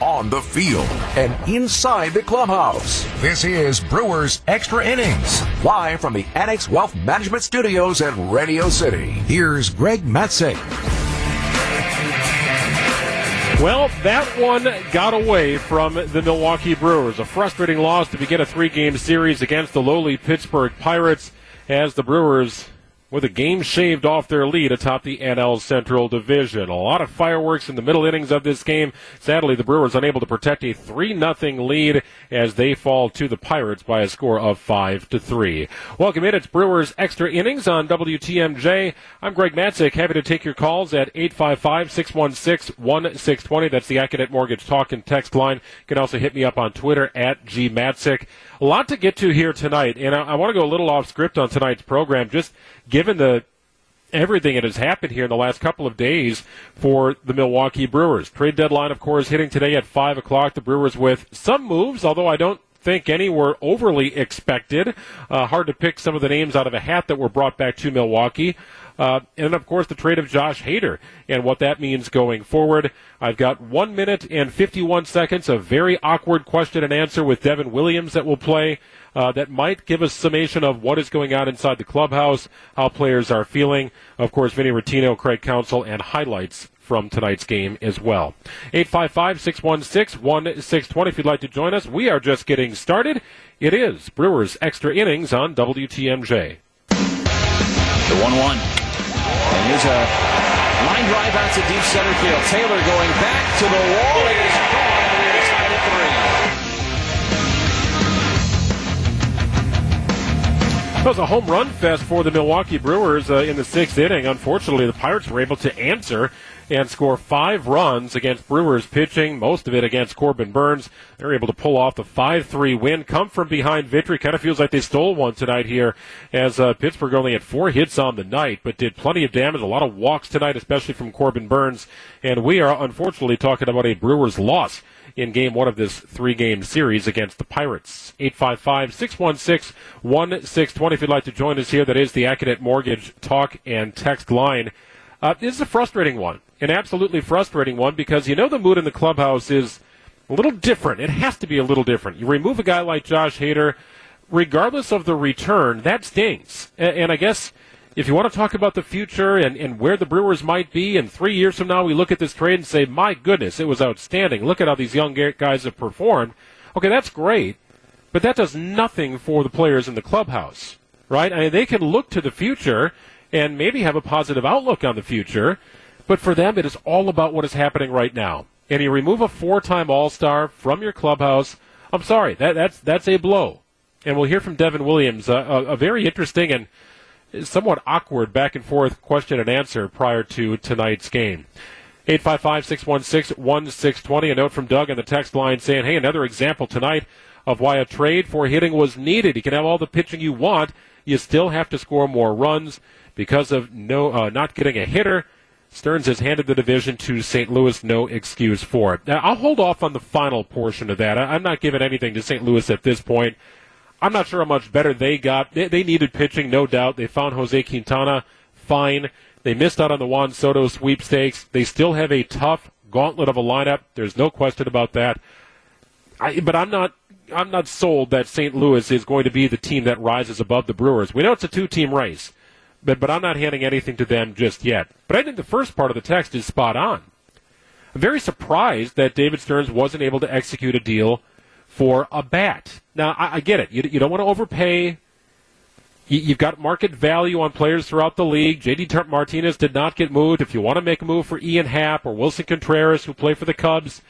on the field, and inside the clubhouse. This is Brewers Extra Innings, live from the Annex Wealth Management Studios at Radio City. Here's Greg Matzek. Well, that one got away from the Milwaukee Brewers. A frustrating loss to begin a three game series against the lowly Pittsburgh Pirates as the Brewers with a game shaved off their lead atop the NL Central Division. A lot of fireworks in the middle innings of this game. Sadly, the Brewers unable to protect a 3 0 lead as they fall to the Pirates by a score of 5 to 3. Welcome in. It's Brewers Extra Innings on WTMJ. I'm Greg Matzek. Happy to take your calls at 855 616 1620. That's the Accunet Mortgage Talk and Text line. You can also hit me up on Twitter at gmatzek. A lot to get to here tonight, and I, I want to go a little off script on tonight's program. Just given the everything that has happened here in the last couple of days for the Milwaukee Brewers. Trade deadline, of course, hitting today at 5 o'clock. The Brewers with some moves, although I don't think any were overly expected. Uh, hard to pick some of the names out of a hat that were brought back to Milwaukee. Uh, and of course, the trade of Josh Hader and what that means going forward. I've got one minute and 51 seconds of very awkward question and answer with Devin Williams that will play uh, that might give a summation of what is going on inside the clubhouse, how players are feeling. Of course, Vinny Rottino, Craig Counsell, and highlights from tonight's game as well. 855-616-1620 if you'd like to join us. We are just getting started. It is Brewers Extra Innings on WTMJ. The 1-1. And here's a line drive out to deep center field. Taylor going back to the wall. It is gone. We are tied at three. It was a home run fest for the Milwaukee Brewers uh, in the sixth inning. Unfortunately, the Pirates were able to answer and score five runs against Brewers pitching, most of it against Corbin Burnes. They're able to pull off the 5-3 win, come from behind victory. Kind of feels like they stole one tonight here as uh, Pittsburgh only had four hits on the night, but did plenty of damage, a lot of walks tonight, especially from Corbin Burnes. And we are unfortunately talking about a Brewers loss in game one of this three game series against the Pirates. 855 616 1620. If you'd like to join us here, that is the Accunet Mortgage talk and text line. Uh, this is a frustrating one, an absolutely frustrating one, because you know the mood in the clubhouse is a little different. It has to be a little different. You remove a guy like Josh Hader, regardless of the return, that stings. And, and I guess if you want to talk about the future and, and where the Brewers might be, and three years from now we look at this trade and say, my goodness, it was outstanding. Look at how these young guys have performed. Okay, that's great, but that does nothing for the players in the clubhouse, right? I mean, they can look to the future and maybe have a positive outlook on the future, but for them, it is all about what is happening right now. And you remove a four-time All-Star from your clubhouse. I'm sorry, that, that's that's a blow. And we'll hear from Devin Williams, a, a, a very interesting and somewhat awkward back and forth question and answer prior to tonight's game. 855-616-1620. A note from Doug on the text line saying, hey, another example tonight of why a trade for hitting was needed. You can have all the pitching you want. You still have to score more runs because of no uh, not getting a hitter. Stearns has handed the division to St. Louis. No excuse for it. Now, I'll hold off on the final portion of that. I'm not giving anything to St. Louis at this point. I'm not sure how much better they got. They, they needed pitching, no doubt. They found Jose Quintana fine. They missed out on the Juan Soto sweepstakes. They still have a tough gauntlet of a lineup. There's no question about that. I, but I'm not I'm not sold that St. Louis is going to be the team that rises above the Brewers. We know it's a two-team race, but but I'm not handing anything to them just yet. But I think the first part of the text is spot on. I'm very surprised that David Stearns wasn't able to execute a deal for a bat. Now, I, I get it. You, you don't want to overpay. You, have got market value on players throughout the league. J.D. Martinez did not get moved. If you want to make a move for Ian Happ or Willson Contreras, who play for the Cubs,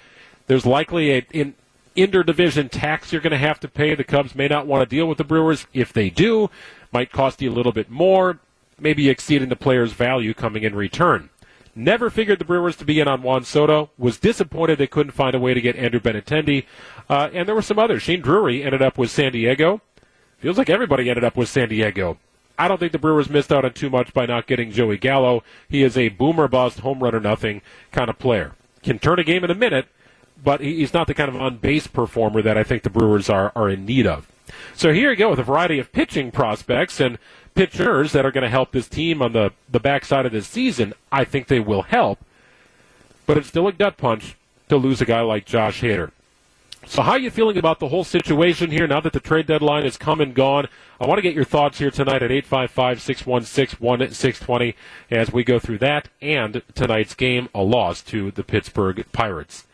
there's likely a in interdivision tax you're going to have to pay. The Cubs may not want to deal with the Brewers. If they do, might cost you a little bit more, maybe exceeding the player's value coming in return. Never figured the Brewers to be in on Juan Soto. Was disappointed they couldn't find a way to get Andrew Benintendi. Uh, and there were some others. Shane Drury ended up with San Diego. Feels like everybody ended up with San Diego. I don't think the Brewers missed out on too much by not getting Joey Gallo. He is a boomer bust, home run or nothing kind of player. Can turn a game in a minute, but he's not the kind of on-base performer that I think the Brewers are, are in need of. So here you go with a variety of pitching prospects and pitchers that are going to help this team on the, the backside of this season. I think they will help, but it's still a gut punch to lose a guy like Josh Hader. So how are you feeling about the whole situation here now that the trade deadline has come and gone? I want to get your thoughts here tonight at 855-616-1620 as we go through that and tonight's game, a loss to the Pittsburgh Pirates.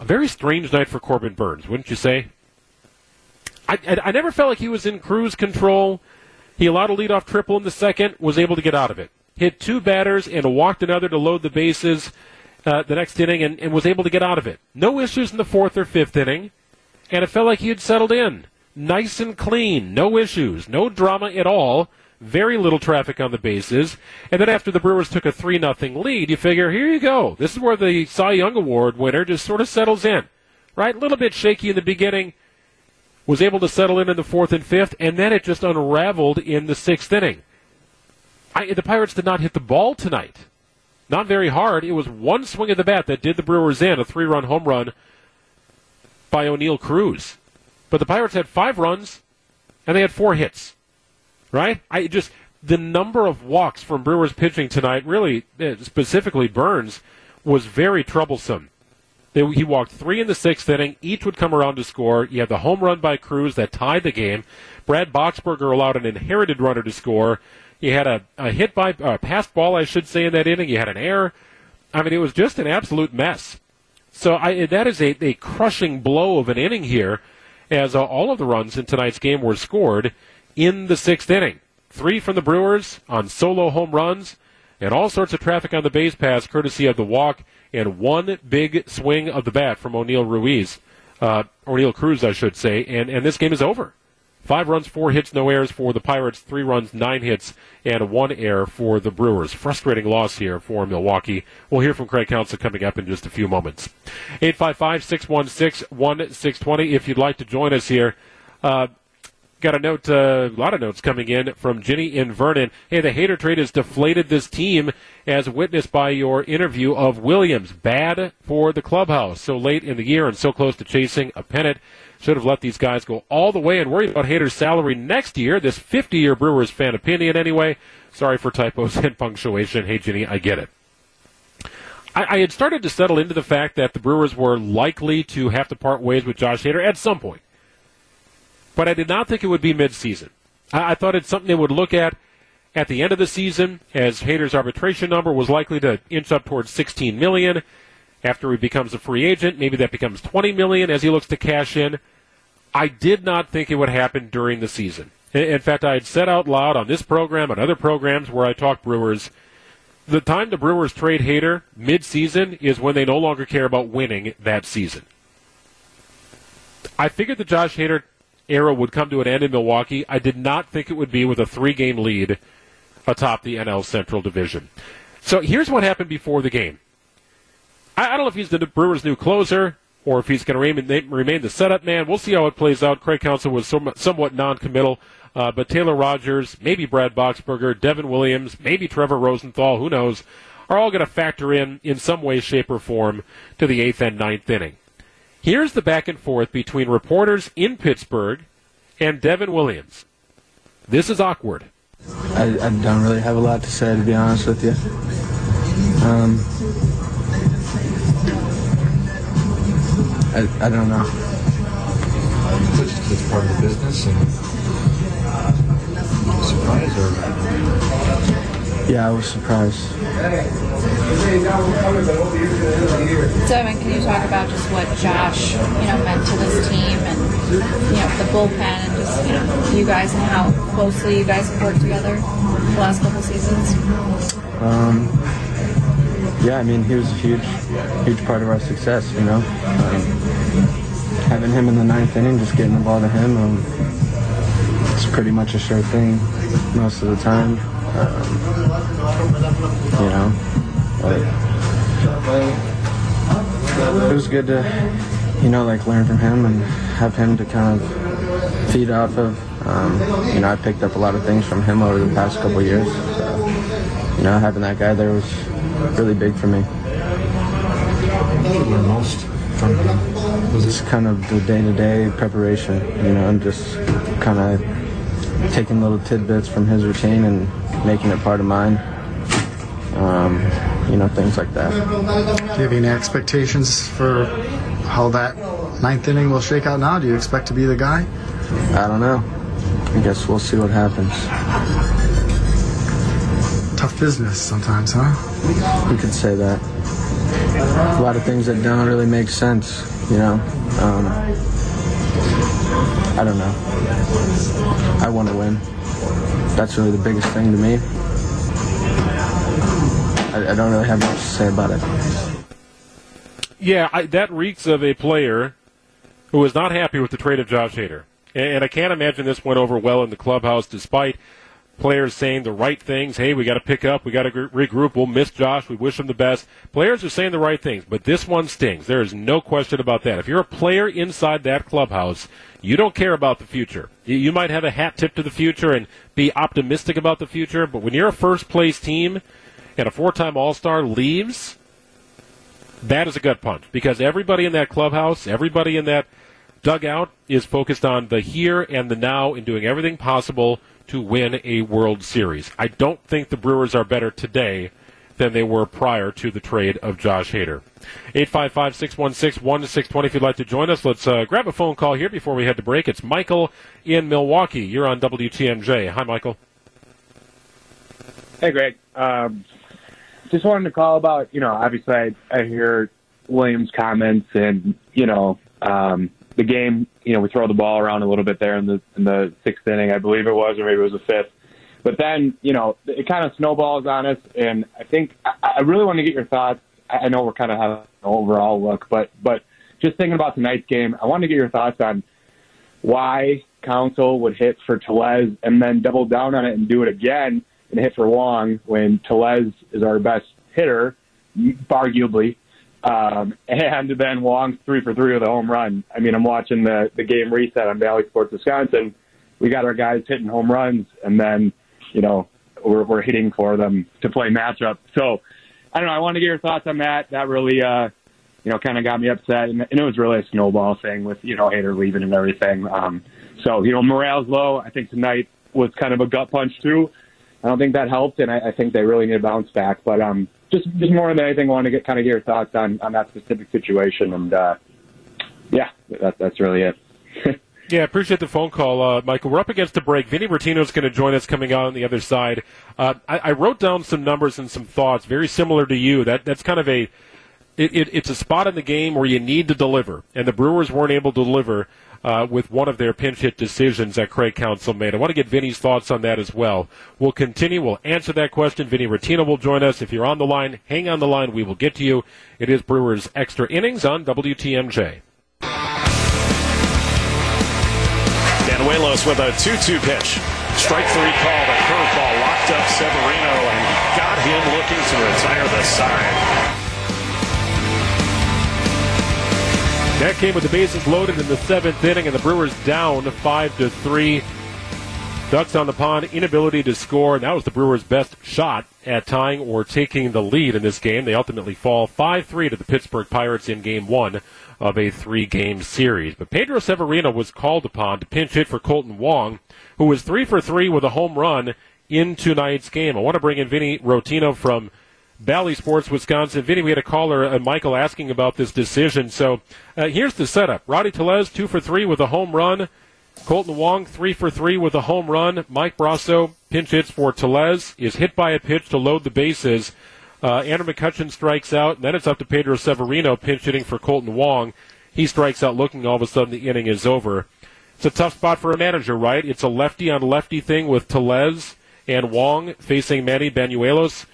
A very strange night for Corbin Burnes, wouldn't you say? I, I, never felt like he was in cruise control. He allowed a leadoff triple in the second, was able to get out of it. Hit two batters and walked another to load the bases uh, the next inning and, and was able to get out of it. No issues in the fourth or fifth inning, and it felt like he had settled in. Nice and clean, no issues, no drama at all. Very little traffic on the bases. And then after the Brewers took a 3 nothing lead, you figure, here you go. This is where the Cy Young Award winner just sort of settles in. Right? A little bit shaky in the beginning, was able to settle in in the fourth and fifth, and then it just unraveled in the sixth inning. I, the Pirates did not hit the ball tonight. Not very hard. It was one swing of the bat that did the Brewers in, a three run home run by Oneil Cruz. But the Pirates had five runs and they had four hits. Right? I just the number of walks from Brewers pitching tonight, really eh, specifically Burnes, was very troublesome. They, he walked three in the sixth inning. Each would come around to score. You had the home run by Cruz that tied the game. Brad Boxberger allowed an inherited runner to score. You had a, a hit by a uh, passed ball, I should say, in that inning. You had an error. I mean, it was just an absolute mess. So I, that is a, a crushing blow of an inning here, as uh, all of the runs in tonight's game were scored in the sixth inning. Three from the Brewers on solo home runs, and all sorts of traffic on the base pass, courtesy of the walk, and one big swing of the bat from Oneil Ruiz, uh, Oneil Cruz, I should say, and, and this game is over. Five runs, four hits, no errors for the Pirates. Three runs, nine hits, and one error for the Brewers. Frustrating loss here for Milwaukee. We'll hear from Craig Counsell coming up in just a few moments. 855-616-1620 if you'd like to join us here. Uh, got a note, uh, a lot of notes coming in from Ginny in Vernon. Hey, the Hader trade has deflated this team, as witnessed by your interview of Williams. Bad for the clubhouse. So late in the year and so close to chasing a pennant. Should have let these guys go all the way and worry about Hader's salary next year. This 50 year Brewers fan opinion, anyway. Sorry for typos and punctuation. Hey, Ginny, I get it. I, I, had started to settle into the fact that the Brewers were likely to have to part ways with Josh Hader at some point. But I did not think it would be midseason. I, I thought it's something they would look at at the end of the season, as Hader's arbitration number was likely to inch up towards 16 million after he becomes a free agent. Maybe that becomes 20 million as he looks to cash in. I did not think it would happen during the season. In fact, I had said out loud on this program and other programs where I talk Brewers, the time the Brewers trade Hader mid-season is when they no longer care about winning that season. I figured the Josh Hader era would come to an end in Milwaukee. I did not think it would be with a three-game lead atop the NL Central Division. So here's what happened before the game. I, don't know if he's the Brewers' new closer or if he's going to remain, remain the setup man. We'll see how it plays out. Craig Counsell was somewhat non-committal, uh, but Taylor Rogers, maybe Brad Boxberger, Devin Williams, maybe Trevor Rosenthal, who knows, are all going to factor in in some way, shape, or form to the eighth and ninth inning. Here's the back and forth between reporters in Pittsburgh and Devin Williams. This is awkward. I, I don't really have a lot to say, to be honest with you. Um, I, I don't know. It's, it's part of the business and surprise or yeah, I was surprised. Devin, can you talk about just what Josh, you know, meant to this team and you know the bullpen and just you know you guys and how closely you guys have worked together the last couple seasons? Um, yeah, I mean, he was a huge, huge part of our success, you know. Um, having him in the ninth inning, just getting the ball to him, um, it's pretty much a sure thing most of the time. Um, you know, it was good to, you know, like learn from him and have him to kind of feed off of. Um, you know, I picked up a lot of things from him over the past couple years. So, you know, having that guy there was really big for me. most from him? Was just kind of the day-to-day preparation, you know, and just kind of taking little tidbits from his routine and making it part of mine. Um, you know, things like that. Do you have any expectations for how that ninth inning will shake out now? Do you expect to be the guy? I don't know. I guess we'll see what happens. Tough business sometimes, huh? You could say that. A lot of things that don't really make sense, you know. Um, I don't know. I want to win. That's really the biggest thing to me. I, I don't really have much to say about it. Yeah, I, that reeks of a player who is not happy with the trade of Josh Hader. And, and I can't imagine this went over well in the clubhouse, despite players saying the right things. Hey, we got to pick up. We got to regroup. We'll miss Josh. We wish him the best. Players are saying the right things, but this one stings. There is no question about that. If you're a player inside that clubhouse, you don't care about the future. You might have a hat tip to the future and be optimistic about the future, but when you're a first place team and a four time All Star leaves, that is a gut punch because everybody in that clubhouse, everybody in that dugout is focused on the here and the now and doing everything possible to win a World Series. I don't think the Brewers are better today than they were prior to the trade of Josh Hader. 855 616 1620 if you'd like to join us. Let's uh, grab a phone call here before we head to break. It's Michael in Milwaukee. You're on WTMJ. Hi, Michael. Hey, Greg. Um, just wanted to call about, you know, obviously I, I hear Williams' comments and, you know, um, the game, you know, we throw the ball around a little bit there in the in the sixth inning, I believe it was, or maybe it was the fifth. But then, you know, it kind of snowballs on us, and I think I, I really want to get your thoughts. I know we're kind of having an overall look, but but just thinking about tonight's game, I wanted to get your thoughts on why Counsell would hit for Tellez and then double down on it and do it again and hit for Wong when Tellez is our best hitter, arguably. Um, and then Wong's three for three with a home run. I mean, I'm watching the, the game reset on Bally Sports Wisconsin. We got our guys hitting home runs, and then, you know, we're, we're hitting for them to play matchup. So, I don't know. I want to get your thoughts on that. That really, uh, you know, kind of got me upset. And, and it was really a snowball thing with, you know, Hader leaving and everything. Um, so, you know, morale's low. I think tonight was kind of a gut punch, too. I don't think that helped, and I, I think they really need to bounce back. But um, just just more than anything, I want to get kind of your thoughts on on that specific situation, and uh, yeah, that, that's really it. Yeah, appreciate the phone call, uh, Michael. We're up against the break. Vinny Rottino is going to join us coming out on the other side. Uh, I, I, wrote down some numbers and some thoughts, very similar to you. That that's kind of a it, it, it's a spot in the game where you need to deliver, and the Brewers weren't able to deliver uh, with one of their pinch hit decisions that Craig Counsell made. I want to get Vinny's thoughts on that as well. We'll continue. We'll answer that question. Vinny Rottino will join us. If you're on the line, hang on the line. We will get to you. It is Brewers Extra Innings on WTMJ. Banuelos with a 2-2 pitch. Strike three call. The curveball locked up Severino and got him looking to retire the side. That came with the bases loaded in the seventh inning, and the Brewers down five to three. Ducks on the pond, inability to score, and that was the Brewers' best shot at tying or taking the lead in this game. They ultimately fall 5 3 to the Pittsburgh Pirates in game one of a three game series. But Pedro Severino was called upon to pinch hit for Kolten Wong, who was 3 for 3 with a home run in tonight's game. I want to bring in Vinny Rottino from Bally Sports Wisconsin. Vinny, we had a caller, uh, Michael, asking about this decision. So uh, here's the setup: Rowdy Tellez two for three with a home run. Kolten Wong three for three with a home run. Mike Brosseau pinch hits for Tellez is hit by a pitch to load the bases. Uh, Andrew McCutchen strikes out, and then it's up to Pedro Severino pinch hitting for Kolten Wong. He strikes out, looking all of a sudden the inning is over. It's a tough spot for a manager, right? It's a lefty on lefty thing with Tellez and Wong facing Manny Banuelos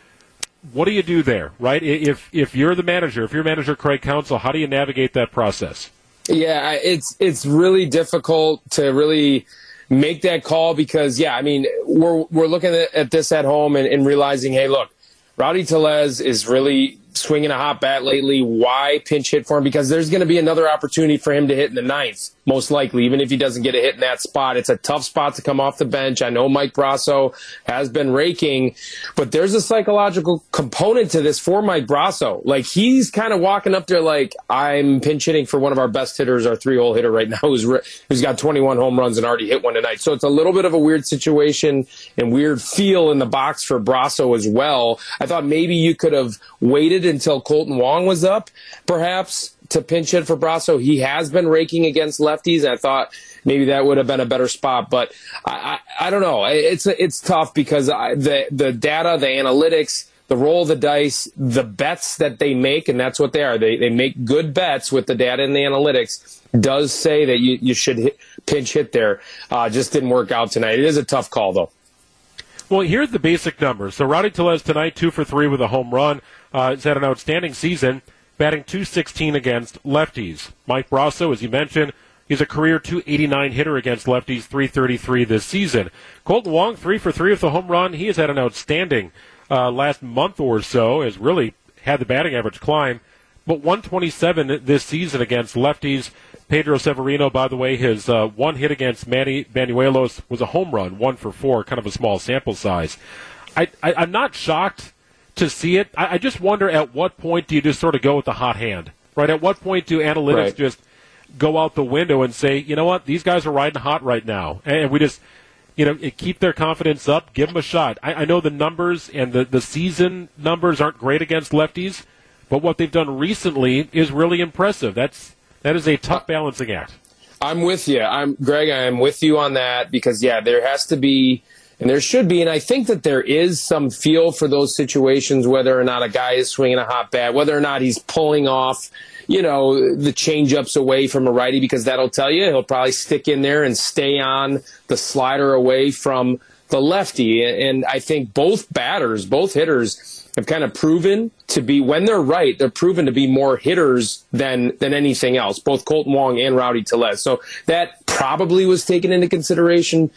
what do you do there, right? If if you're the manager, if you're manager Craig Counsell, how do you navigate that process? Yeah, it's it's really difficult to really make that call because yeah, I mean we're we're looking at, this at home and, and realizing, hey, look, Rowdy Tellez is really swinging a hot bat lately. Why pinch hit for him? Because there's going to be another opportunity for him to hit in the ninth most likely, even if he doesn't get a hit in that spot. It's a tough spot to come off the bench. I know Mike Brosseau has been raking, but there's a psychological component to this for Mike Brosseau. Like he's kind of walking up there like I'm pinch hitting for one of our best hitters, our three hole hitter right now, who's who's got 21 home runs and already hit one tonight. So it's a little bit of a weird situation and weird feel in the box for Brosseau as well. I thought maybe you could have waited until Kolten Wong was up, perhaps to pinch hit for Brosseau. He has been raking against lefties. I thought maybe that would have been a better spot, but I, I, I don't know. It's it's tough because I, the the data, the analytics, the roll of the dice, the bets that they make, and that's what they are. They they make good bets with the data and the analytics. Does say that you you should hit, pinch hit there. Uh, just didn't work out tonight. It is a tough call though. Well, here's the basic numbers. So Rowdy Tellez tonight, two for three with a home run. Uh, he's had an outstanding season batting 216 against lefties. Mike Brosseau, as you mentioned, he's a career 289 hitter against lefties, 333 this season. Kolten Wong, three for three with the home run. He has had an outstanding uh, last month or so, has really had the batting average climb. But 127 this season against lefties. Pedro Severino, by the way, his uh, one hit against Manny Banuelos was a home run, one for four, kind of a small sample size. I, I, I'm not shocked to see it. I, I, just wonder at what point do you just sort of go with the hot hand, right? At what point do analytics right. just go out the window and say, you know what, these guys are riding hot right now, and we just, you know, keep their confidence up, give them a shot. I, I know the numbers and the the season numbers aren't great against lefties, but what they've done recently is really impressive. That's that is a tough uh, balancing act. I'm with you. I'm Greg. I'm with you on that because yeah, there has to be and there should be, and I think that there is some feel for those situations, whether or not a guy is swinging a hot bat, whether or not he's pulling off, you know, the changeups away from a righty, because that'll tell you he'll probably stick in there and stay on the slider away from the lefty. And I think both batters, both hitters, have kind of proven to be when they're right, they're proven to be more hitters than than anything else. Both Kolten Wong and Rowdy Tellez. So that probably was taken into consideration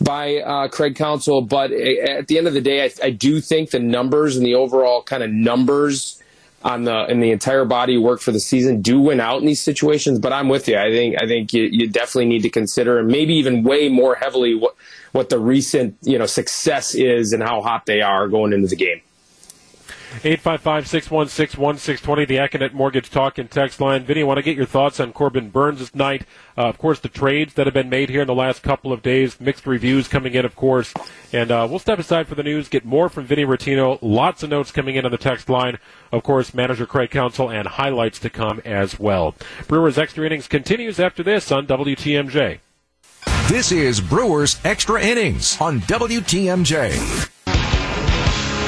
by uh, Craig Counsell. But at the end of the day, I, I do think the numbers and the overall kind of numbers on the in the entire body work for the season do win out in these situations. But I'm with you. I think I think you, you definitely need to consider and maybe even weigh more heavily what what the recent you know success is and how hot they are going into the game. 855-616-1620, the Accunet Mortgage Talk and Text line. Vinny, I want to get your thoughts on Corbin Burnes' night. Uh, of course, the trades that have been made here in the last couple of days, mixed reviews coming in, of course. And uh, we'll step aside for the news, get more from Vinny Rottino. Lots of notes coming in on the text line. Of course, manager Craig Counsell and highlights to come as well. Brewers Extra Innings continues after this on WTMJ. This is Brewers Extra Innings on WTMJ.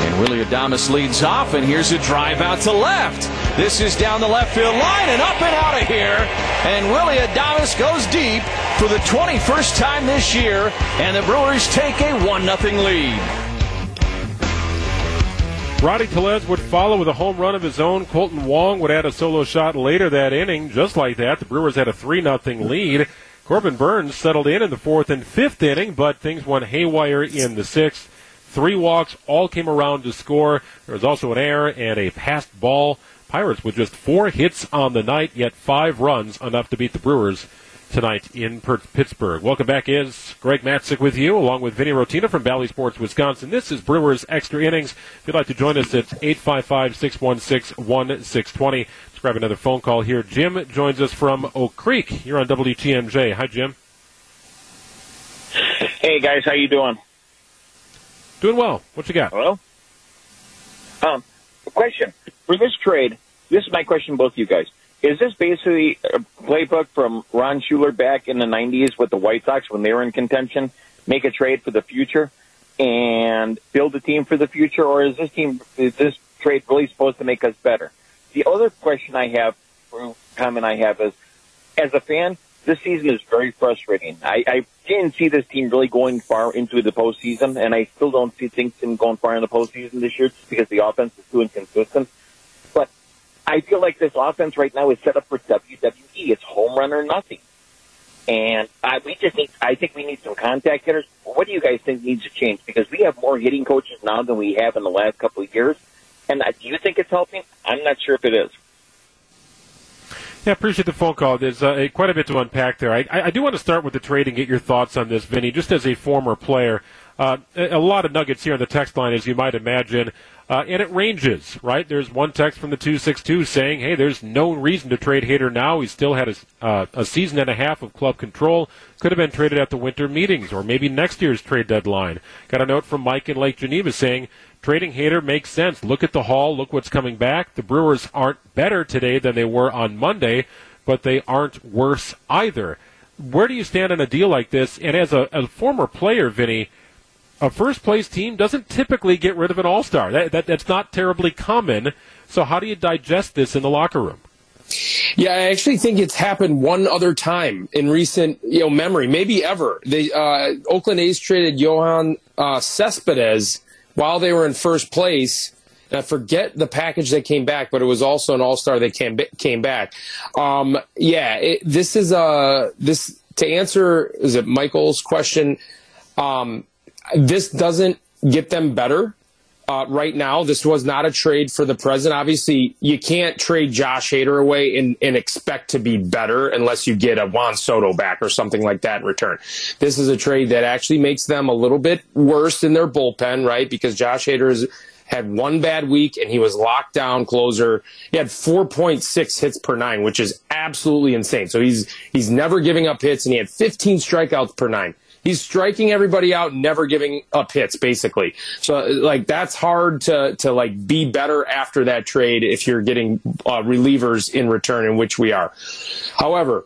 And Willie Adames leads off, and here's a drive out to left. This is down the left field line and up and out of here. And Willie Adames goes deep for the 21st time this year, and the Brewers take a 1 0 lead. Rowdy Tellez would follow with a home run of his own. Kolten Wong would add a solo shot later that inning. Just like that, the Brewers had a 3 0 lead. Corbin Burnes settled in in the fourth and fifth inning, but things went haywire in the sixth. Three walks, all came around to score. There was also an error and a passed ball. Pirates with just four hits on the night, yet five runs, enough to beat the Brewers tonight in Pittsburgh. Welcome back is Greg Matzek with you, along with Vinny Rottino from Bally Sports, Wisconsin. This is Brewers Extra Innings. If you'd like to join us, it's 855-616-1620. Let's grab another phone call here. Jim joins us from Oak Creek. You're on WTMJ. Hi, Jim. Hey, guys. How you doing? Doing well. What you got? Well, um, question for this trade. This is my question, both of you guys. Is this basically a playbook from Ron Schueler back in the '90s with the White Sox when they were in contention? Make a trade for the future and build a team for the future, or is this team is this trade really supposed to make us better? The other question I have, comment I have, is as a fan, this season is very frustrating. I, I didn't see this team really going far into the postseason, and I still don't see think them going far in the postseason this year just because the offense is too inconsistent. But I feel like this offense right now is set up for WWE. It's home run or nothing. And I, we just need, I think we need some contact hitters. What do you guys think needs to change? Because we have more hitting coaches now than we have in the last couple of years. And do you think it's helping? I'm not sure if it is. Yeah, appreciate the phone call. There's uh, quite a bit to unpack there. I, I, do want to start with the trade and get your thoughts on this, Vinny. Just as a former player, uh, a lot of nuggets here on the text line, as you might imagine. Uh, and it ranges, right? There's one text from the 262 saying, hey, there's no reason to trade Hader now. He still had a, uh, a season and a half of club control. Could have been traded at the winter meetings or maybe next year's trade deadline. Got a note from Mike in Lake Geneva saying, trading Hader makes sense. Look at the haul. Look what's coming back. The Brewers aren't better today than they were on Monday, but they aren't worse either. Where do you stand on a deal like this? And as a, a former player, Vinny, a first place team doesn't typically get rid of an all star. That, that, that's not terribly common. So how do you digest this in the locker room? Yeah, I actually think it's happened one other time in recent you know memory, maybe ever. The uh, Oakland A's traded Johan uh, Cespedes while they were in first place. And I forget the package that came back, but it was also an All Star that came came back. Um, yeah, it, this is a uh, this to answer is it Michael's question. Um, this doesn't get them better uh, right now. This was not a trade for the present. Obviously, you can't trade Josh Hader away and, and, expect to be better unless you get a Juan Soto back or something like that in return. This is a trade that actually makes them a little bit worse in their bullpen, right? Because Josh Hader has had one bad week and he was locked down closer. He had 4.6 hits per nine, which is absolutely insane. So he's he's never giving up hits and he had 15 strikeouts per nine. He's striking everybody out, never giving up hits, basically. So, like, that's hard to, to like, be better after that trade if you're getting uh, relievers in return, in which we are. However,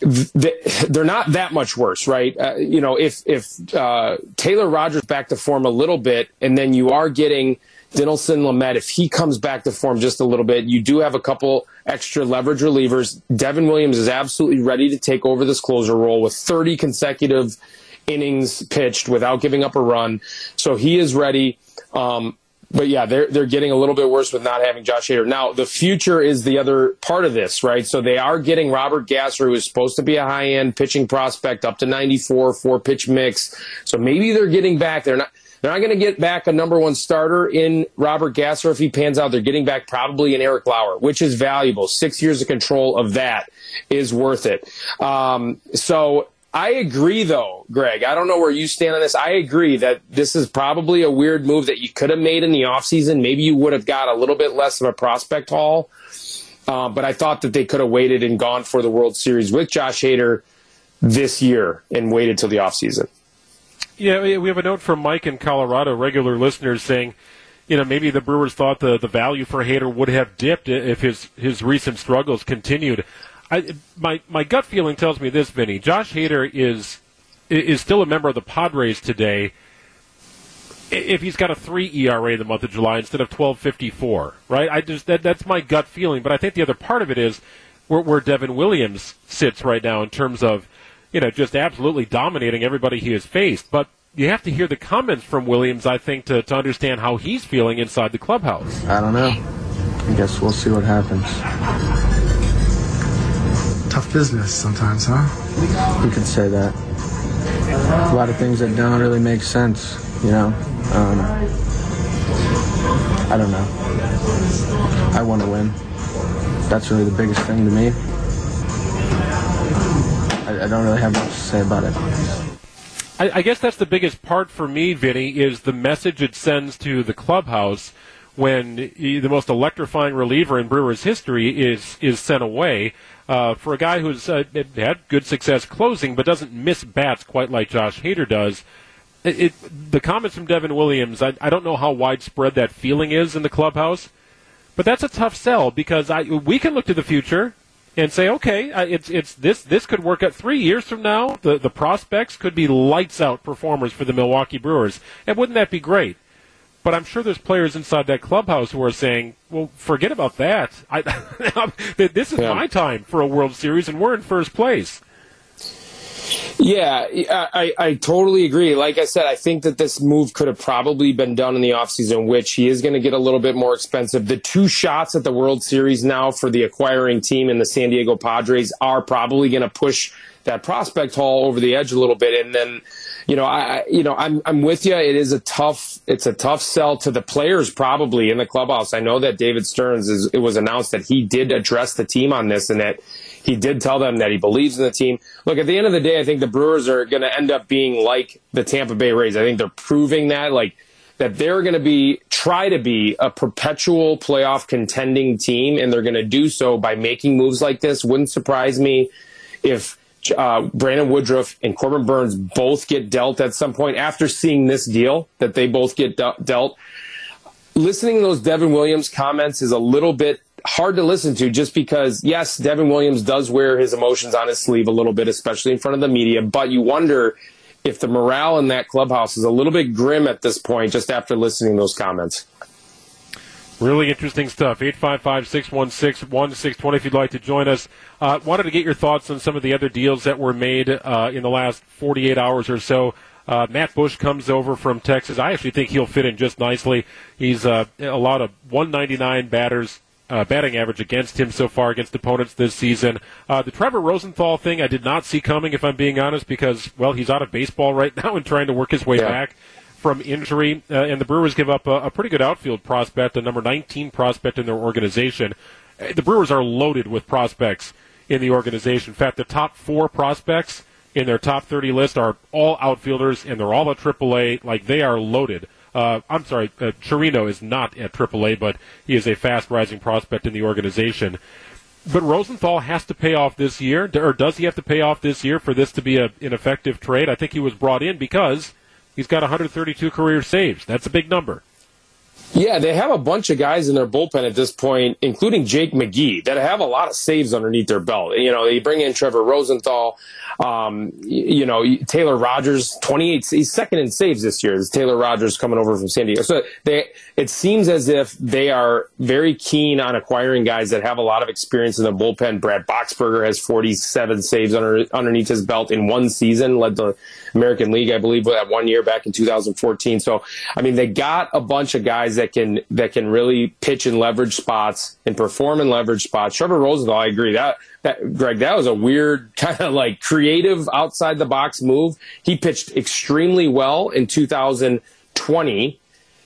they're not that much worse, right? Uh, you know, if if uh, Taylor Rogers back to form a little bit, and then you are getting Dinelson Lamet, if he comes back to form just a little bit, you do have a couple extra leverage relievers. Devin Williams is absolutely ready to take over this closer role with 30 consecutive innings pitched without giving up a run. So he is ready. Um, but yeah, they're they're getting a little bit worse with not having Josh Hader. Now the future is the other part of this, right? So they are getting Robert Gasser, who is supposed to be a high end pitching prospect, up to 94, four pitch mix. So maybe they're getting back. They're not they're not going to get back a number one starter in Robert Gasser if he pans out. They're getting back probably an Eric Lauer, which is valuable. Six years of control of that is worth it. Um, so I agree, though, Greg. I don't know where you stand on this. I agree that this is probably a weird move that you could have made in the offseason. Maybe you would have got a little bit less of a prospect haul. Uh, but I thought that they could have waited and gone for the World Series with Josh Hader this year and waited till the offseason. Yeah, we have a note from Mike in Colorado, regular listeners saying, you know, maybe the Brewers thought the, the value for Hader would have dipped if his, his recent struggles continued. I, my, my gut feeling tells me this, Vinny. Josh Hader is, is still a member of the Padres today if he's got a 3 ERA in the month of July instead of 1254, right? I just, that, that's my gut feeling. But I think the other part of it is where, where Devin Williams sits right now in terms of you know, just absolutely dominating everybody he has faced. But you have to hear the comments from Williams, I think, to, to understand how he's feeling inside the clubhouse. I don't know. I guess we'll see what happens. Tough business sometimes, huh? You could say that. A lot of things that don't really make sense, you know. Um, I don't know. I want to win. That's really the biggest thing to me. I, don't really have much to say about it. I, I guess that's the biggest part for me, Vinny, is the message it sends to the clubhouse when the most electrifying reliever in Brewers history is is sent away. Uh, for a guy who's uh, had good success closing but doesn't miss bats quite like Josh Hader does. It, it, the comments from Devin Williams, I, I, don't know how widespread that feeling is in the clubhouse, but that's a tough sell because I, we can look to the future and say, okay, uh, it's it's this this could work out three years from now. The the prospects could be lights out performers for the Milwaukee Brewers, and wouldn't that be great? But I'm sure there's players inside that clubhouse who are saying, "Well, forget about that. I, this is yeah. my time for a World Series, and we're in first place." Yeah, I, I totally agree. Like I said, I think that this move could have probably been done in the offseason, which he is going to get a little bit more expensive. The two shots at the World Series now for the acquiring team and the San Diego Padres are probably going to push that prospect haul over the edge a little bit. And then, you know, I, you know, I'm, I'm with you. It is a tough, it's a tough sell to the players probably in the clubhouse. I know that David Stearns is, it was announced that he did address the team on this and that he did tell them that he believes in the team. Look, at the end of the day, I think the Brewers are going to end up being like the Tampa Bay Rays. I think they're proving that, like, that they're going to be try to be a perpetual playoff contending team, and they're going to do so by making moves like this. Wouldn't surprise me if uh, Brandon Woodruff and Corbin Burnes both get dealt at some point after seeing this deal that they both get de- dealt. Listening to those Devin Williams comments is a little bit hard to listen to just because, yes, Devin Williams does wear his emotions on his sleeve a little bit, especially in front of the media, but you wonder if the morale in that clubhouse is a little bit grim at this point just after listening to those comments. Really interesting stuff. 855 616 1620 if you'd like to join us. Uh, wanted to get your thoughts on some of the other deals that were made uh, in the last 48 hours or so. Uh, Matt Bush comes over from Texas. I actually think he'll fit in just nicely. He's uh, allowed a 199 batters uh, batting average against him so far against opponents this season. Uh, the Trevor Rosenthal thing I did not see coming, if I'm being honest, because well he's out of baseball right now and trying to work his way yeah. back from injury, uh, and the Brewers give up a, a, pretty good outfield prospect, a number 19 prospect in their organization. Uh, the Brewers are loaded with prospects in the organization. In fact, the top four prospects in their top 30 list are all outfielders, and they're all at AAA. Like they are loaded. Uh, I'm sorry, uh, Chirino is not at AAA, but he is a fast rising prospect in the organization. But Rosenthal has to pay off this year, or does he have to pay off this year for this to be a, an effective trade? I think he was brought in because He's got 132 career saves. That's a big number. Yeah, they have a bunch of guys in their bullpen at this point, including Jake McGee, that have a lot of saves underneath their belt. You know, they bring in Trevor Rosenthal, um, you know, Taylor Rogers, 28, he's second in saves this year. Taylor Rogers coming over from San Diego. So they, it seems as if they are very keen on acquiring guys that have a lot of experience in the bullpen. Brad Boxberger has 47 saves under, underneath his belt in one season, led the American League, I believe, that one year back in 2014. So, I mean, they got a bunch of guys that can, that can really pitch in leverage spots and perform in leverage spots. Trevor Rosenthal, I agree that, that, Greg, that was a weird kind of like creative outside the box move. He pitched extremely well in 2020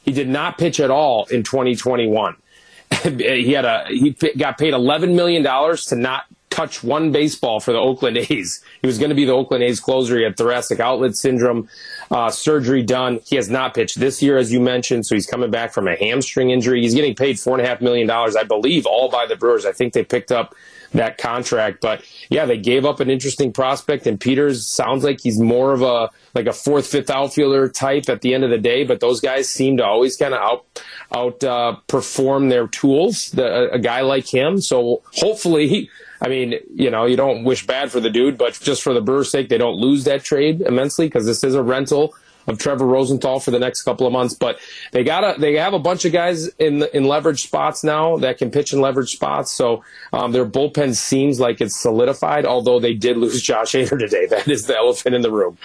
he did not pitch at all in 2021. he had a he got paid 11 million dollars to not touch one baseball for the Oakland A's. He was going to be the Oakland A's closer. He had thoracic outlet syndrome uh, surgery done. He has not pitched this year, as you mentioned, so he's coming back from a hamstring injury. He's getting paid four and a half million dollars, I believe, all by the Brewers. I think they picked up that contract. But yeah, they gave up an interesting prospect, and Peters sounds like he's more of a like a fourth, fifth outfielder type at the end of the day. But those guys seem to always kind of out out uh, perform their tools. The, a guy like him, so hopefully. I mean, you know, you don't wish bad for the dude, but just for the Brewers' sake, they don't lose that trade immensely because this is a rental of Trevor Rosenthal for the next couple of months. But they got a, they have a bunch of guys in in leverage spots now that can pitch in leverage spots. So um, their bullpen seems like it's solidified. Although they did lose Josh Hader today, that is the elephant in the room.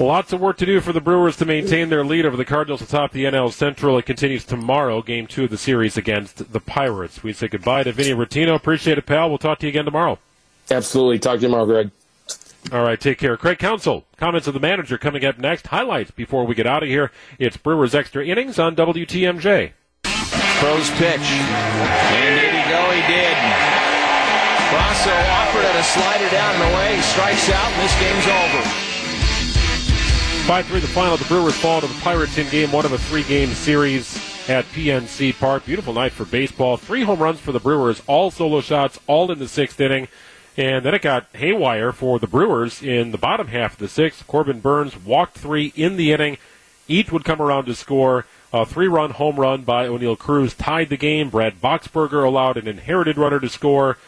Lots of work to do for the Brewers to maintain their lead over the Cardinals atop the NL Central. It continues tomorrow, game two of the series against the Pirates. We say goodbye to Vinny Rottino. Appreciate it, pal. We'll talk to you again tomorrow. Absolutely. Talk to you tomorrow, Greg. All right, take care. Craig Counsell, comments of the manager coming up next. Highlights before we get out of here. It's Brewers Extra Innings on WTMJ. Crow's pitch. And did he go? He did. Brosseau offered it a slider down and away. He strikes out, and this game's over. 5-3 the final. The Brewers fall to the Pirates in game one of a three-game series at PNC Park. Beautiful night for baseball. Three home runs for the Brewers, all solo shots, all in the sixth inning. And then it got haywire for the Brewers in the bottom half of the sixth. Corbin Burnes walked three in the inning. Each would come around to score. A three-run home run by Oneil Cruz tied the game. Brad Boxberger allowed an inherited runner to score.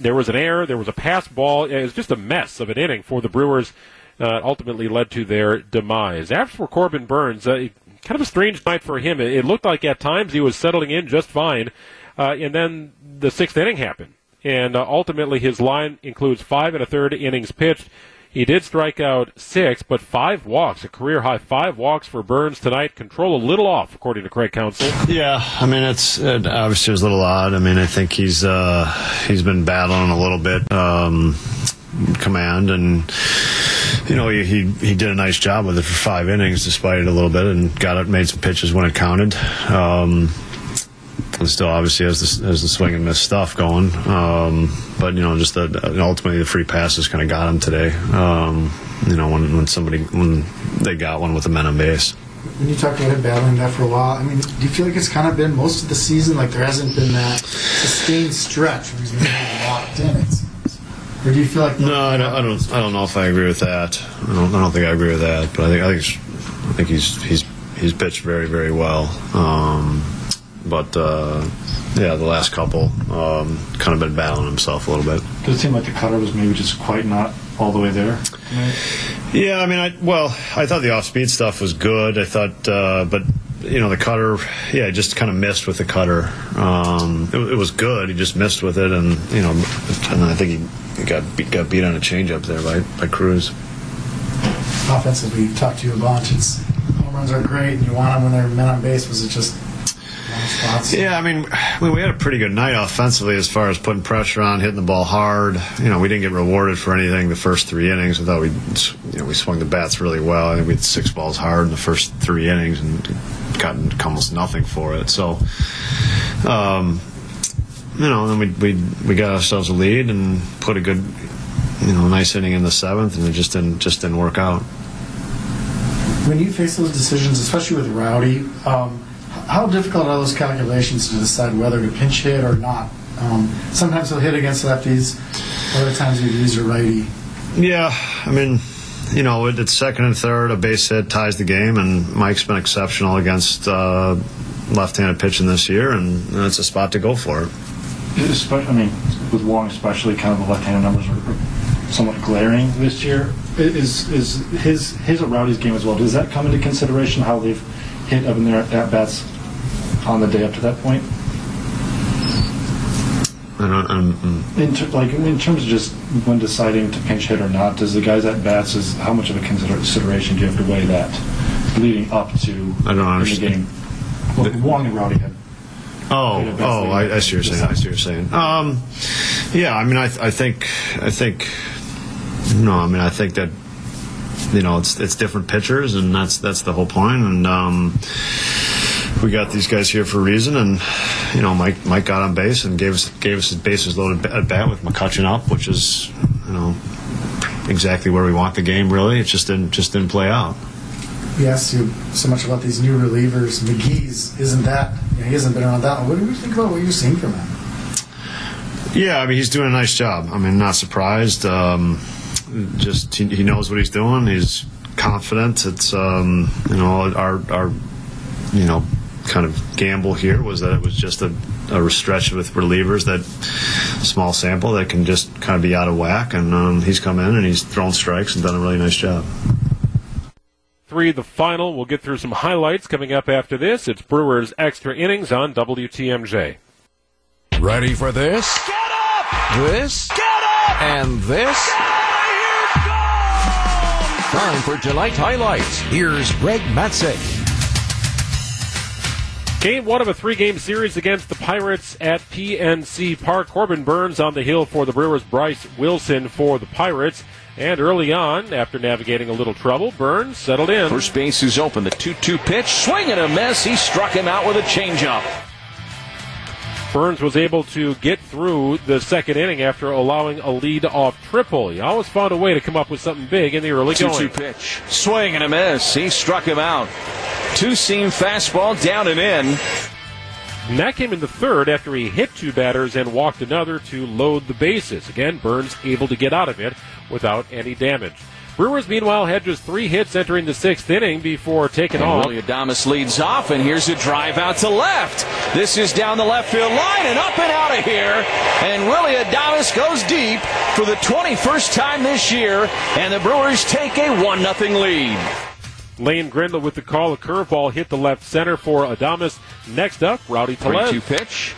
There was an error. There was a pass ball. It was just a mess of an inning for the Brewers. Uh, ultimately led to their demise. As for Corbin Burnes, uh, kind of a strange night for him. It, looked like at times he was settling in just fine, uh, and then the sixth inning happened and uh, ultimately his line includes five and a third innings pitched. He did strike out six, but five walks, a career high five walks for Burnes tonight. Control a little off, according to Craig Counsell. Yeah, I mean it's it obviously was a little odd. I mean I think he's uh, he's been battling a little bit. Um, command, and you know he, he he did a nice job with it for five innings, despite it a little bit, and got it, made some pitches when it counted. Um, and still obviously has the, has the swing and miss stuff going. Um, but you know, just the, ultimately the free passes kind of got him today. Um, you know, when, when somebody when they got one with the men on base. When you talk about him battling that for a while, I mean, do you feel like it's kind of been most of the season? Like there hasn't been that sustained stretch where he's really locked in. It. Or do you feel like no? I don't, I don't. I don't know if I agree with that. I don't. I don't think I agree with that. But I think. I think. I think he's he's he's pitched very very well. Um, but uh, yeah, the last couple um, kind of been battling himself a little bit. Does it seem like the cutter was maybe just quite not all the way there? Yeah, I mean, I well, I thought the off-speed stuff was good. I thought, uh, but you know, the cutter, yeah, just kind of missed with the cutter. Um, it, it, was good. He just missed with it, and you know, and I think he got beat, got beat on a changeup there by by Cruz. Offensively, talked to you a bunch. It's home runs are great, and you want them when they're men on base. Was it just yeah, I mean, we had a pretty good night offensively as far as putting pressure on, hitting the ball hard. You know, we didn't get rewarded for anything the first three innings. I thought we, you know, we swung the bats really well. I think we had six balls hard in the first three innings and gotten almost nothing for it. So, um, you know, then we we we got ourselves a lead and put a good, you know, nice inning in the seventh, and it just didn't just didn't work out. When you face those decisions, especially with Rowdy. Um, how difficult are those calculations to decide whether to pinch hit or not? Um, sometimes he'll hit against lefties, other times he'll use a righty. Yeah, I mean, you know, it's second and third, a base hit ties the game, and Mike's been exceptional against uh, left-handed pitching this year, and it's a spot to go for it. Especially, I mean, with Wong, especially, kind of the left-handed numbers are somewhat glaring this year. Is is his his Rowdy's game as well? Does that come into consideration how they've hit up in their at bats on the day up to that point? I don't, um, in ter- like in terms of just when deciding to pinch hit or not, does the guys at bats is how much of a consideration do you have to weigh that leading up to I don't understand. the game? Well, Wong and Rowdy had. Oh, oh, I, I see what you're saying. I see what you're saying. Um, yeah, I mean, I, I think, I think, no, I mean, I think that you know it's it's different pitchers, and that's that's the whole point. And um, we got these guys here for a reason, and you know Mike Mike got on base and gave us gave us his bases loaded at bat with McCutchen up, which is you know exactly where we want the game. Really, it just didn't just didn't play out. He asked you so much about these new relievers. McGee's isn't that you know, he hasn't been around that long. What do you think about what you've seen from him? Yeah, I mean he's doing a nice job. I mean, not surprised. Um, just he, he, knows what he's doing. He's confident. It's um, you know our our you know kind of gamble here was that it was just a, a stretch with relievers that small sample that can just kind of be out of whack. And um, he's come in and he's thrown strikes and done a really nice job. Three, the final. We'll get through some highlights coming up after this. It's Brewers extra innings on WTMJ. Ready for this? Get up! This? Get up! And this? Time for tonight's highlights. Here's Greg Matzek. Game one of a three-game series against the Pirates at PNC Park. Corbin Burnes on the hill for the Brewers. Bryce Wilson for the Pirates. And early on, after navigating a little trouble, Burnes settled in. First base is open. The 2-2 pitch. Swing and a miss. He struck him out with a changeup. Burnes was able to get through the second inning after allowing a lead off triple. He always found a way to come up with something big in the early Two, going. Two pitch, swing and a miss. He struck him out. Two seam fastball down and in. And that came in the third after he hit two batters and walked another to load the bases. Again, Burnes able to get out of it without any damage. Brewers, meanwhile, had just three hits entering the sixth inning before taking and off. Willy Adames leads off, and here's a drive out to left. This is down the left field line and up and out of here. And Willy Adames goes deep for the 21st time this year, and the Brewers take a 1 0 lead. Lane Grindle with the call. A curveball hit the left center for Adames. Next up, Rowdy Tellez. 2 pitch.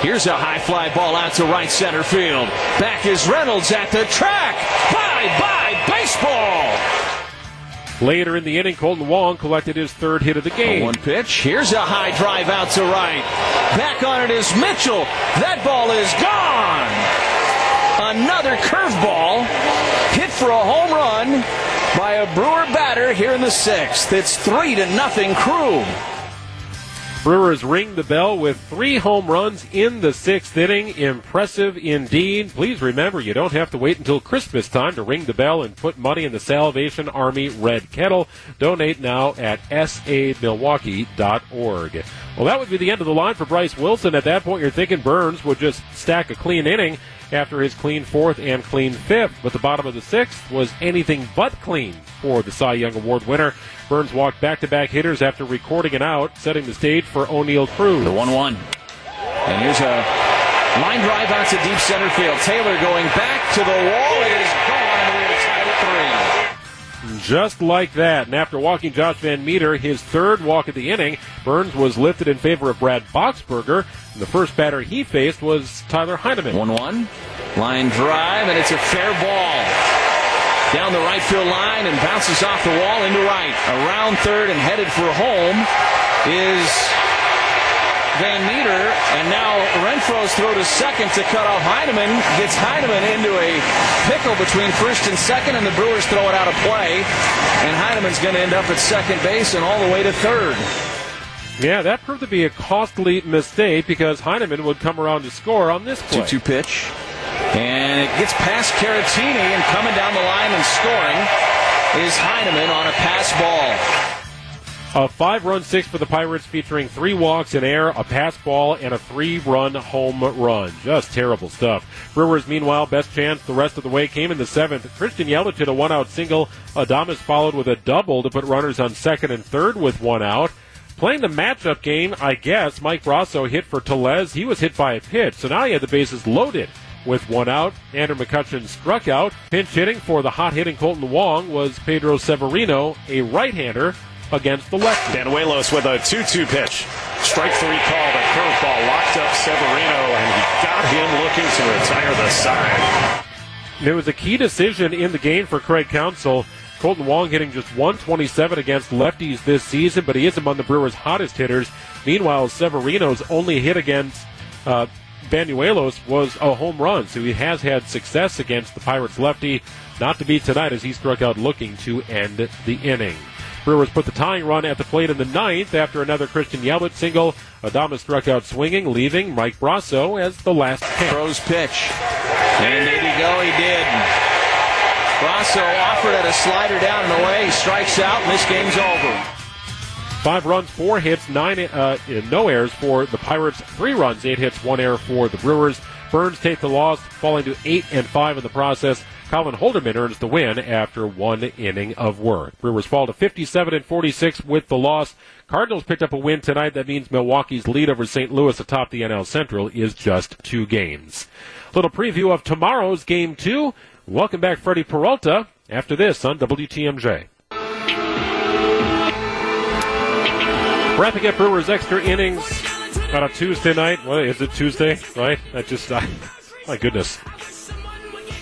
Here's a high fly ball out to right center field. Back is Reynolds at the track. Bye bye baseball. Later in the inning, Kolten Wong collected his third hit of the game. One pitch. Here's a high drive out to right. Back on it is Mitchell. That ball is gone. another curveball hit for a home run by a Brewer batter here in the sixth. It's three to nothing Crew. Brewers ring the bell with three home runs in the sixth inning. Impressive indeed. Please remember, you don't have to wait until Christmas time to ring the bell and put money in the Salvation Army Red Kettle. Donate now at samilwaukee.org. Well, that would be the end of the line for Bryce Wilson. At that point, you're thinking Burnes would just stack a clean inning after his clean fourth and clean fifth. But the bottom of the sixth was anything but clean for the Cy Young Award winner. Burnes walked back to back hitters after recording it out, setting the stage for Oneil Cruz. The 1 1. And here's a line drive out to deep center field. Taylor going back to the wall. Just like that. And after walking Josh VanMeter, his third walk of the inning, Burnes was lifted in favor of Brad Boxberger. The first batter he faced was Tyler Heineman. 1 1. Line drive, and it's a fair ball down the right field line and bounces off the wall into right. Around third and headed for home is VanMeter, and now Renfroe's throw to second to cut off Heineman. Gets Heineman into a pickle between first and second, and the Brewers throw it out of play. And Heineman's going to end up at second base and all the way to third. Yeah, that proved to be a costly mistake because Heineman would come around to score on this play. 2 2 pitch. And it gets past Caratini, and coming down the line and scoring is Heineman on a pass ball. A five run six for the Pirates featuring three walks in air, a pass ball, and a three run home run. Just terrible stuff. Brewers, meanwhile, best chance the rest of the way came in the seventh. Christian Yelich hit a one out single. Adames followed with a double to put runners on second and third with one out. Playing the matchup game, I guess, Mike Brosseau hit for Tellez. He was hit by a pitch, so now he had the bases loaded with one out. Andrew McCutchen struck out. Pinch hitting for the hot hitting Kolten Wong was Pedro Severino, a right hander against the left. Banuelos with a 2 2 pitch. Strike three call. The curveball locked up Severino, and he got him looking to retire the side. It was a key decision in the game for Craig Counsell. Kolten Wong hitting just 127 against lefties this season, but he is among the Brewers' hottest hitters. Meanwhile, Severino's only hit against uh, Banuelos was a home run, so he has had success against the Pirates lefty. Not to be tonight as he struck out looking to end the inning. Brewers put the tying run at the plate in the ninth after another Christian Yelich single. Adames struck out swinging, leaving Mike Brosseau as the last pitch. Throws pitch. And did he go? He did. Brosseau offered at a slider down and away. He strikes out, and this game's over. Five runs, four hits, nine uh, no errors for the Pirates. Three runs, eight hits, one error for the Brewers. Burnes takes the loss, falling to eight and five in the process. Colin Holderman earns the win after one inning of work. Brewers fall to 57 and 46 with the loss. Cardinals picked up a win tonight. That means Milwaukee's lead over St. Louis atop the NL Central is just two games. Little preview of tomorrow's game two. Welcome back, Freddie Peralta. After this on WTMJ. Wrapping up Brewers extra innings on a Tuesday night. Well, is it Tuesday? Right? I just, I, my goodness.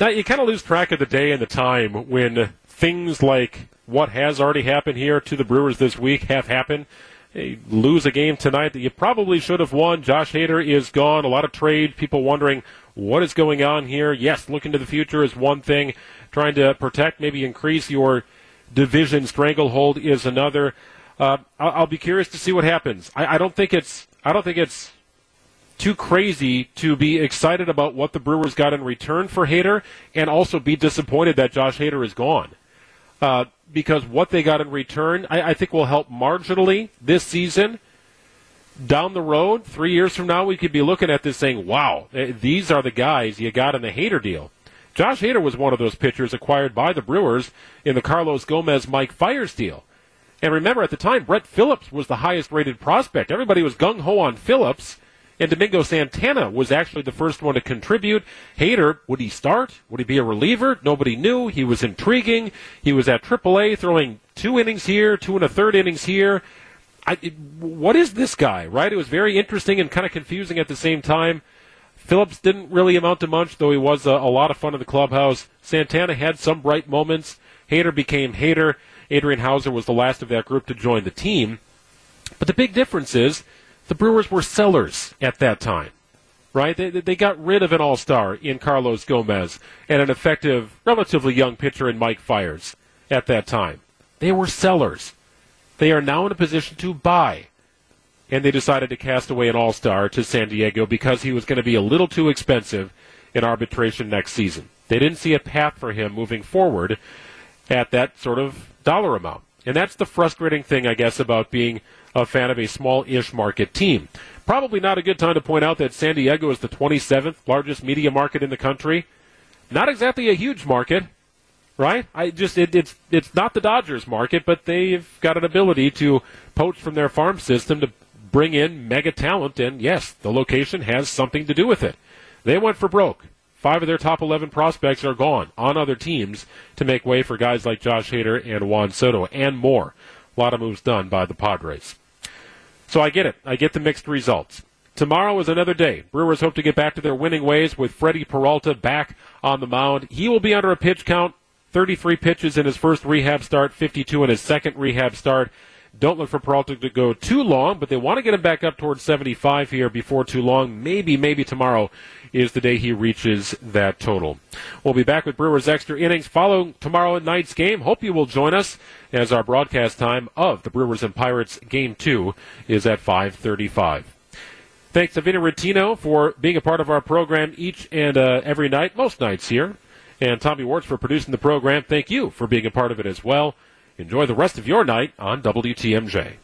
Now you kind of lose track of the day and the time when things like what has already happened here to the Brewers this week have happened. Lose a game tonight that you probably should have won. Josh Hader is gone. A lot of trade. People wondering what is going on here. Yes, looking to the future is one thing. Trying to protect, maybe increase your division stranglehold is another. Uh, I'll, I'll, be curious to see what happens. I, I don't think it's I don't think it's too crazy to be excited about what the Brewers got in return for Hader, and also be disappointed that Josh Hader is gone. Uh, because what they got in return, I, I think will help marginally this season. Down the road, three years from now, we could be looking at this saying, "Wow, eh, these are the guys you got in the Hader deal." Josh Hader was one of those pitchers acquired by the Brewers in the Carlos Gomez Mike Fiers deal. And remember, at the time, Brett Phillips was the highest rated prospect. Everybody was gung ho on Phillips, and Domingo Santana was actually the first one to contribute. Hader, would he start? Would he be a reliever? Nobody knew. He was intriguing. He was at AAA throwing two innings here, two and a third innings here. I, it, what is this guy, right? It was very interesting and kind of confusing at the same time. Phillips didn't really amount to much, though he was a, a lot of fun in the clubhouse. Santana had some bright moments. Hader became Hader. Adrian Houser was the last of that group to join the team. But the big difference is the Brewers were sellers at that time. right? They, they got rid of an all star in Carlos Gomez and an effective, relatively young pitcher in Mike Fiers at that time. They were sellers. They are now in a position to buy. And they decided to cast away an all star to San Diego because he was going to be a little too expensive in arbitration next season. They didn't see a path for him moving forward at that sort of dollar amount. And that's the frustrating thing, I guess, about being a fan of a small ish market team. Probably not a good time to point out that San Diego is the 27th largest media market in the country. Not exactly a huge market, right? I just it, it's it's not the Dodgers market, but they've got an ability to poach from their farm system to bring in mega talent, and yes, the location has something to do with it. They went for broke. Five of their top 11 prospects are gone on other teams to make way for guys like Josh Hader and Juan Soto and more. A lot of moves done by the Padres. So I get it. I get the mixed results. Tomorrow is another day. Brewers hope to get back to their winning ways with Freddie Peralta back on the mound. He will be under a pitch count 33 pitches in his first rehab start, 52 in his second rehab start. Don't look for Peralta to go too long, but they want to get him back up towards 75 here before too long. Maybe, maybe tomorrow is the day he reaches that total. We'll be back with Brewers extra innings following tomorrow night's game. Hope you will join us as our broadcast time of the Brewers and Pirates game two is at 5:35. Thanks to Vinny Rottino for being a part of our program each and uh, every night, most nights here, and Tommy Warts for producing the program. Thank you for being a part of it as well. Enjoy the rest of your night on WTMJ.